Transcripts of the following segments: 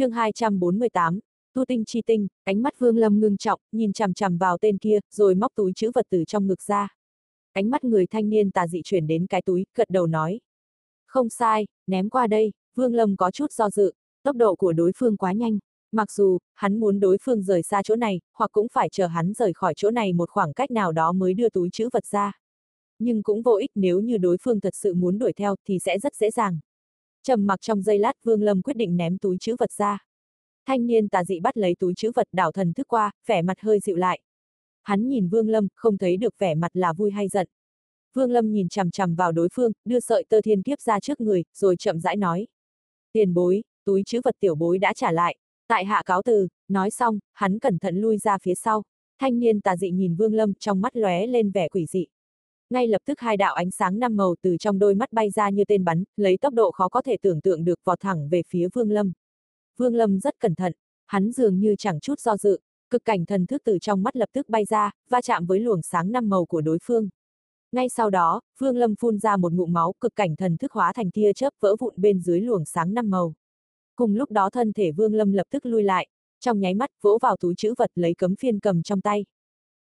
chương 248, tu tinh chi tinh, ánh mắt Vương Lâm ngưng trọng, nhìn chằm chằm vào tên kia, rồi móc túi chữ vật từ trong ngực ra. Ánh mắt người thanh niên tà dị chuyển đến cái túi, gật đầu nói. Không sai, ném qua đây, Vương Lâm có chút do dự, tốc độ của đối phương quá nhanh. Mặc dù, hắn muốn đối phương rời xa chỗ này, hoặc cũng phải chờ hắn rời khỏi chỗ này một khoảng cách nào đó mới đưa túi chữ vật ra. Nhưng cũng vô ích nếu như đối phương thật sự muốn đuổi theo thì sẽ rất dễ dàng. Trầm mặc trong giây lát Vương Lâm quyết định ném túi chữ vật ra. Thanh niên tà dị bắt lấy túi chữ vật đảo thần thức qua, vẻ mặt hơi dịu lại. Hắn nhìn Vương Lâm, không thấy được vẻ mặt là vui hay giận. Vương Lâm nhìn chằm chằm vào đối phương, đưa sợi tơ thiên kiếp ra trước người, rồi chậm rãi nói. Tiền bối, túi chữ vật tiểu bối đã trả lại. Tại hạ cáo từ, nói xong, hắn cẩn thận lui ra phía sau. Thanh niên tà dị nhìn Vương Lâm trong mắt lóe lên vẻ quỷ dị. Ngay lập tức hai đạo ánh sáng năm màu từ trong đôi mắt bay ra như tên bắn, lấy tốc độ khó có thể tưởng tượng được vọt thẳng về phía Vương Lâm. Vương Lâm rất cẩn thận, hắn dường như chẳng chút do dự, cực cảnh thần thức từ trong mắt lập tức bay ra, va chạm với luồng sáng năm màu của đối phương. Ngay sau đó, Vương Lâm phun ra một ngụm máu, cực cảnh thần thức hóa thành tia chớp vỡ vụn bên dưới luồng sáng năm màu. Cùng lúc đó thân thể Vương Lâm lập tức lui lại, trong nháy mắt vỗ vào túi chữ vật lấy cấm phiên cầm trong tay.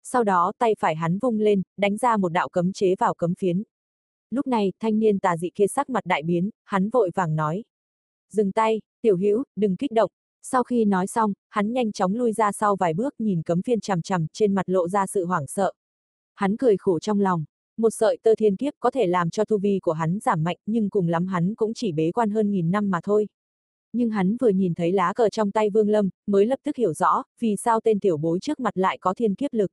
Sau đó tay phải hắn vung lên, đánh ra một đạo cấm chế vào cấm phiến. Lúc này, thanh niên tà dị kia sắc mặt đại biến, hắn vội vàng nói. Dừng tay, tiểu hữu, đừng kích động. Sau khi nói xong, hắn nhanh chóng lui ra sau vài bước nhìn cấm phiên chằm chằm, trên mặt lộ ra sự hoảng sợ. Hắn cười khổ trong lòng, một sợi tơ thiên kiếp có thể làm cho tu vi của hắn giảm mạnh nhưng cùng lắm hắn cũng chỉ bế quan hơn nghìn năm mà thôi. Nhưng hắn vừa nhìn thấy lá cờ trong tay Vương Lâm, mới lập tức hiểu rõ, vì sao tên tiểu bối trước mặt lại có thiên kiếp lực.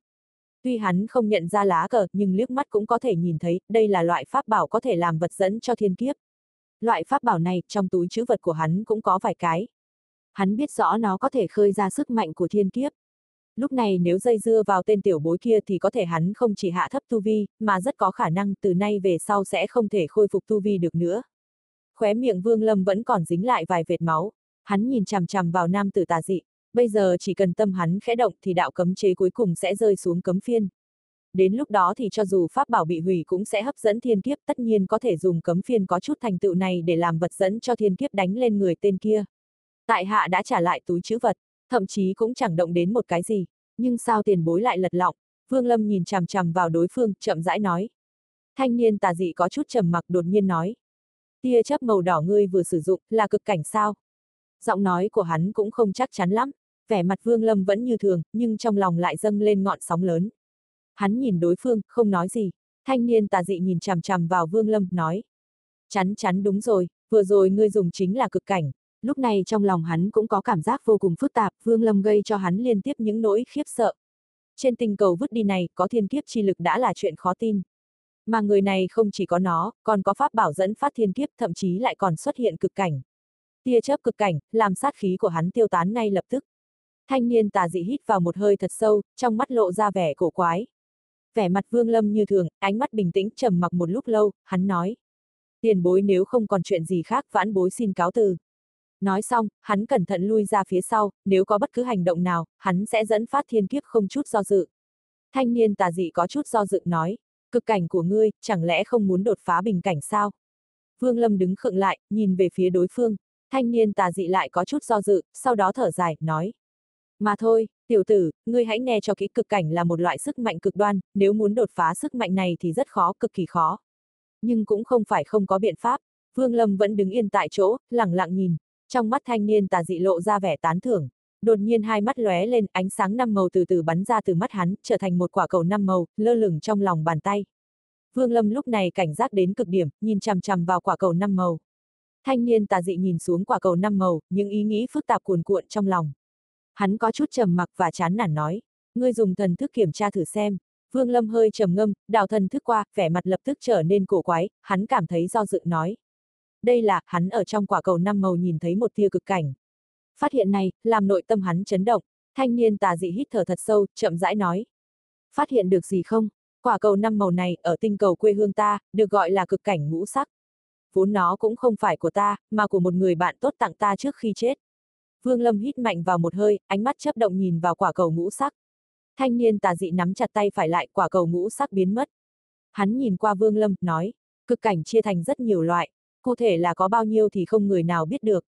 Tuy hắn không nhận ra lá cờ, nhưng liếc mắt cũng có thể nhìn thấy, đây là loại pháp bảo có thể làm vật dẫn cho thiên kiếp. Loại pháp bảo này, trong túi chữ vật của hắn cũng có vài cái. Hắn biết rõ nó có thể khơi ra sức mạnh của thiên kiếp. Lúc này nếu dây dưa vào tên tiểu bối kia thì có thể hắn không chỉ hạ thấp tu vi, mà rất có khả năng từ nay về sau sẽ không thể khôi phục tu vi được nữa. Khóe miệng Vương Lâm vẫn còn dính lại vài vệt máu. Hắn nhìn chằm chằm vào nam tử tà dị, bây giờ chỉ cần tâm hắn khẽ động thì đạo cấm chế cuối cùng sẽ rơi xuống cấm phiên. Đến lúc đó thì cho dù pháp bảo bị hủy cũng sẽ hấp dẫn thiên kiếp tất nhiên có thể dùng cấm phiên có chút thành tựu này để làm vật dẫn cho thiên kiếp đánh lên người tên kia. Tại hạ đã trả lại túi chữ vật, thậm chí cũng chẳng động đến một cái gì, nhưng sao tiền bối lại lật lọng, Vương Lâm nhìn chằm chằm vào đối phương, chậm rãi nói. Thanh niên tà dị có chút trầm mặc đột nhiên nói. Tia chớp màu đỏ ngươi vừa sử dụng, là cực cảnh sao? Giọng nói của hắn cũng không chắc chắn lắm, vẻ mặt Vương Lâm vẫn như thường, nhưng trong lòng lại dâng lên ngọn sóng lớn. Hắn nhìn đối phương, không nói gì. Thanh niên tà dị nhìn chằm chằm vào Vương Lâm, nói. Chắn chắn đúng rồi, vừa rồi ngươi dùng chính là cực cảnh. Lúc này trong lòng hắn cũng có cảm giác vô cùng phức tạp, Vương Lâm gây cho hắn liên tiếp những nỗi khiếp sợ. Trên tình cầu vứt đi này, có thiên kiếp chi lực đã là chuyện khó tin. Mà người này không chỉ có nó, còn có pháp bảo dẫn phát thiên kiếp, thậm chí lại còn xuất hiện cực cảnh. Tia chớp cực cảnh, làm sát khí của hắn tiêu tán ngay lập tức. Thanh niên tà dị hít vào một hơi thật sâu, trong mắt lộ ra vẻ cổ quái. Vẻ mặt Vương Lâm như thường, ánh mắt bình tĩnh trầm mặc một lúc lâu, hắn nói. Tiền bối nếu không còn chuyện gì khác vãn bối xin cáo từ. Nói xong, hắn cẩn thận lui ra phía sau, nếu có bất cứ hành động nào, hắn sẽ dẫn phát thiên kiếp không chút do dự. Thanh niên tà dị có chút do dự nói, cực cảnh của ngươi, chẳng lẽ không muốn đột phá bình cảnh sao? Vương Lâm đứng khựng lại, nhìn về phía đối phương, thanh niên tà dị lại có chút do dự, sau đó thở dài, nói. Mà thôi, tiểu tử, ngươi hãy nghe cho kỹ cực cảnh là một loại sức mạnh cực đoan, nếu muốn đột phá sức mạnh này thì rất khó, cực kỳ khó. Nhưng cũng không phải không có biện pháp. Vương Lâm vẫn đứng yên tại chỗ, lặng lặng nhìn. Trong mắt thanh niên tà dị lộ ra vẻ tán thưởng. Đột nhiên hai mắt lóe lên, ánh sáng năm màu từ từ bắn ra từ mắt hắn, trở thành một quả cầu năm màu, lơ lửng trong lòng bàn tay. Vương Lâm lúc này cảnh giác đến cực điểm, nhìn chằm chằm vào quả cầu năm màu. Thanh niên tà dị nhìn xuống quả cầu năm màu, những ý nghĩ phức tạp cuồn cuộn trong lòng. Hắn có chút trầm mặc và chán nản nói, ngươi dùng thần thức kiểm tra thử xem. Vương Lâm hơi trầm ngâm, đào thần thức qua, vẻ mặt lập tức trở nên cổ quái, hắn cảm thấy do dự nói. Đây là, hắn ở trong quả cầu năm màu nhìn thấy một tia cực cảnh. Phát hiện này, làm nội tâm hắn chấn động, thanh niên tà dị hít thở thật sâu, chậm rãi nói. Phát hiện được gì không? Quả cầu năm màu này, ở tinh cầu quê hương ta, được gọi là cực cảnh ngũ sắc. Vốn nó cũng không phải của ta, mà của một người bạn tốt tặng ta trước khi chết. Vương Lâm hít mạnh vào một hơi, ánh mắt chớp động nhìn vào quả cầu ngũ sắc. Thanh niên tà dị nắm chặt tay phải lại, quả cầu ngũ sắc biến mất. Hắn nhìn qua Vương Lâm, nói, cực cảnh chia thành rất nhiều loại, cụ thể là có bao nhiêu thì không người nào biết được.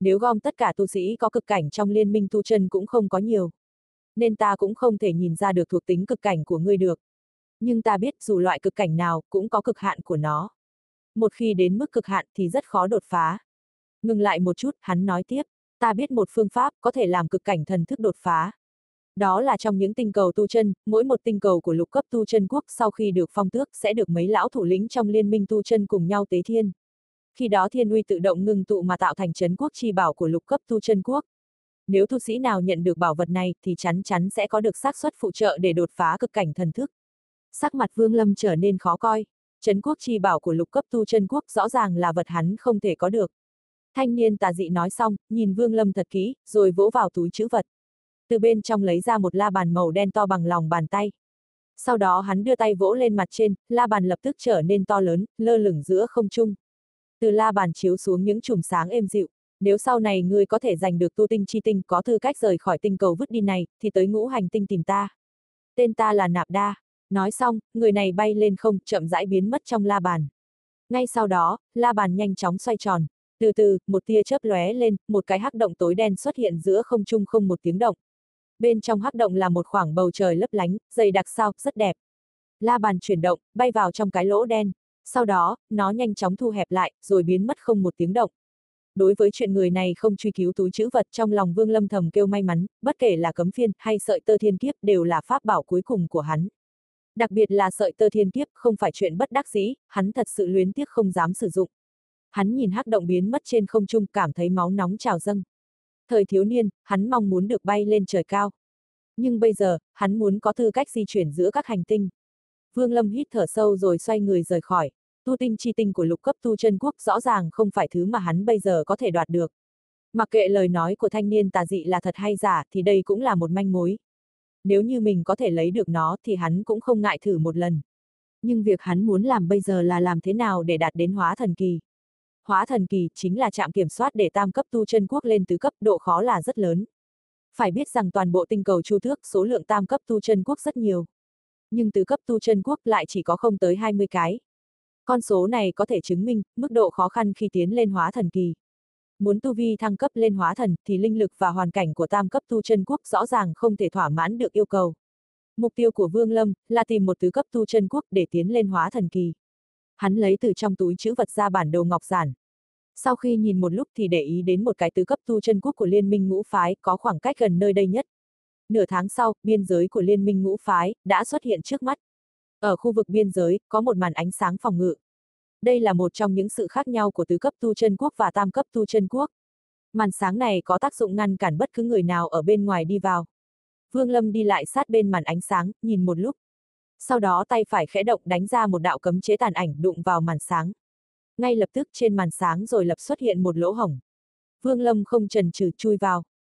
nếu gom tất cả tu sĩ có cực cảnh trong liên minh tu chân cũng không có nhiều. Nên ta cũng không thể nhìn ra được thuộc tính cực cảnh của ngươi được. Nhưng ta biết dù loại cực cảnh nào cũng có cực hạn của nó. Một khi đến mức cực hạn thì rất khó đột phá. Ngừng lại một chút, hắn nói tiếp, ta biết một phương pháp có thể làm cực cảnh thần thức đột phá. Đó là trong những tinh cầu tu chân, mỗi một tinh cầu của lục cấp tu chân quốc sau khi được phong tước sẽ được mấy lão thủ lĩnh trong liên minh tu chân cùng nhau tế thiên. Khi đó thiên uy tự động ngừng tụ mà tạo thành chấn quốc chi bảo của lục cấp tu chân quốc. Nếu tu sĩ nào nhận được bảo vật này thì chắn chắn sẽ có được xác suất phụ trợ để đột phá cực cảnh thần thức. Sắc mặt Vương Lâm trở nên khó coi. Chấn quốc chi bảo của lục cấp tu chân quốc rõ ràng là vật hắn không thể có được. Thanh niên tà dị nói xong, nhìn Vương Lâm thật kỹ, rồi vỗ vào túi chữ vật. Từ bên trong lấy ra một la bàn màu đen to bằng lòng bàn tay. Sau đó hắn đưa tay vỗ lên mặt trên, la bàn lập tức trở nên to lớn, lơ lửng giữa không trung. Từ la bàn chiếu xuống những chùm sáng êm dịu. Nếu sau này ngươi có thể giành được tu tinh chi tinh có tư cách rời khỏi tinh cầu vứt đi này, thì tới ngũ hành tinh tìm ta. Tên ta là Nạp Đa. Nói xong, người này bay lên không, chậm rãi biến mất trong la bàn. Ngay sau đó, la bàn nhanh chóng xoay tròn. Từ từ, một tia chớp lóe lên, một cái hắc động tối đen xuất hiện giữa không trung không một tiếng động. Bên trong hắc động là một khoảng bầu trời lấp lánh, dày đặc sao, rất đẹp. La bàn chuyển động, bay vào trong cái lỗ đen. Sau đó, nó nhanh chóng thu hẹp lại, rồi biến mất không một tiếng động. Đối với chuyện người này không truy cứu túi chữ vật trong lòng Vương Lâm thầm kêu may mắn, bất kể là cấm phiên hay sợi tơ thiên kiếp đều là pháp bảo cuối cùng của hắn. Đặc biệt là sợi tơ thiên kiếp không phải chuyện bất đắc dĩ, hắn thật sự luyến tiếc không dám sử dụng. Hắn nhìn hắc động biến mất trên không trung cảm thấy máu nóng trào dâng. Thời thiếu niên, hắn mong muốn được bay lên trời cao. Nhưng bây giờ, hắn muốn có tư cách di chuyển giữa các hành tinh. Vương Lâm hít thở sâu rồi xoay người rời khỏi. Tu tinh chi tinh của lục cấp tu chân quốc rõ ràng không phải thứ mà hắn bây giờ có thể đoạt được. Mặc kệ lời nói của thanh niên tà dị là thật hay giả thì đây cũng là một manh mối. Nếu như mình có thể lấy được nó thì hắn cũng không ngại thử một lần. Nhưng việc hắn muốn làm bây giờ là làm thế nào để đạt đến hóa thần kỳ. Hóa thần kỳ chính là trạm kiểm soát để tam cấp tu chân quốc lên tứ cấp, độ khó là rất lớn. Phải biết rằng toàn bộ tinh cầu chu thước, số lượng tam cấp tu chân quốc rất nhiều. Nhưng tứ cấp tu chân quốc lại chỉ có không tới 20 cái. Con số này có thể chứng minh mức độ khó khăn khi tiến lên hóa thần kỳ. Muốn tu vi thăng cấp lên hóa thần thì linh lực và hoàn cảnh của tam cấp tu chân quốc rõ ràng không thể thỏa mãn được yêu cầu. Mục tiêu của Vương Lâm là tìm một tứ cấp tu chân quốc để tiến lên hóa thần kỳ. Hắn lấy từ trong túi chữ vật ra bản đồ ngọc giản. Sau khi nhìn một lúc thì để ý đến một cái tứ cấp tu chân quốc của liên minh ngũ phái có khoảng cách gần nơi đây nhất. Nửa tháng sau, biên giới của liên minh ngũ phái đã xuất hiện trước mắt. Ở khu vực biên giới, có một màn ánh sáng phòng ngự. Đây là một trong những sự khác nhau của tứ cấp tu chân quốc và tam cấp tu chân quốc. Màn sáng này có tác dụng ngăn cản bất cứ người nào ở bên ngoài đi vào. Vương Lâm đi lại sát bên màn ánh sáng, nhìn một lúc. Sau đó tay phải khẽ động đánh ra một đạo cấm chế tàn ảnh đụng vào màn sáng. Ngay lập tức trên màn sáng rồi lập xuất hiện một lỗ hổng. Vương Lâm không trần trừ chui vào.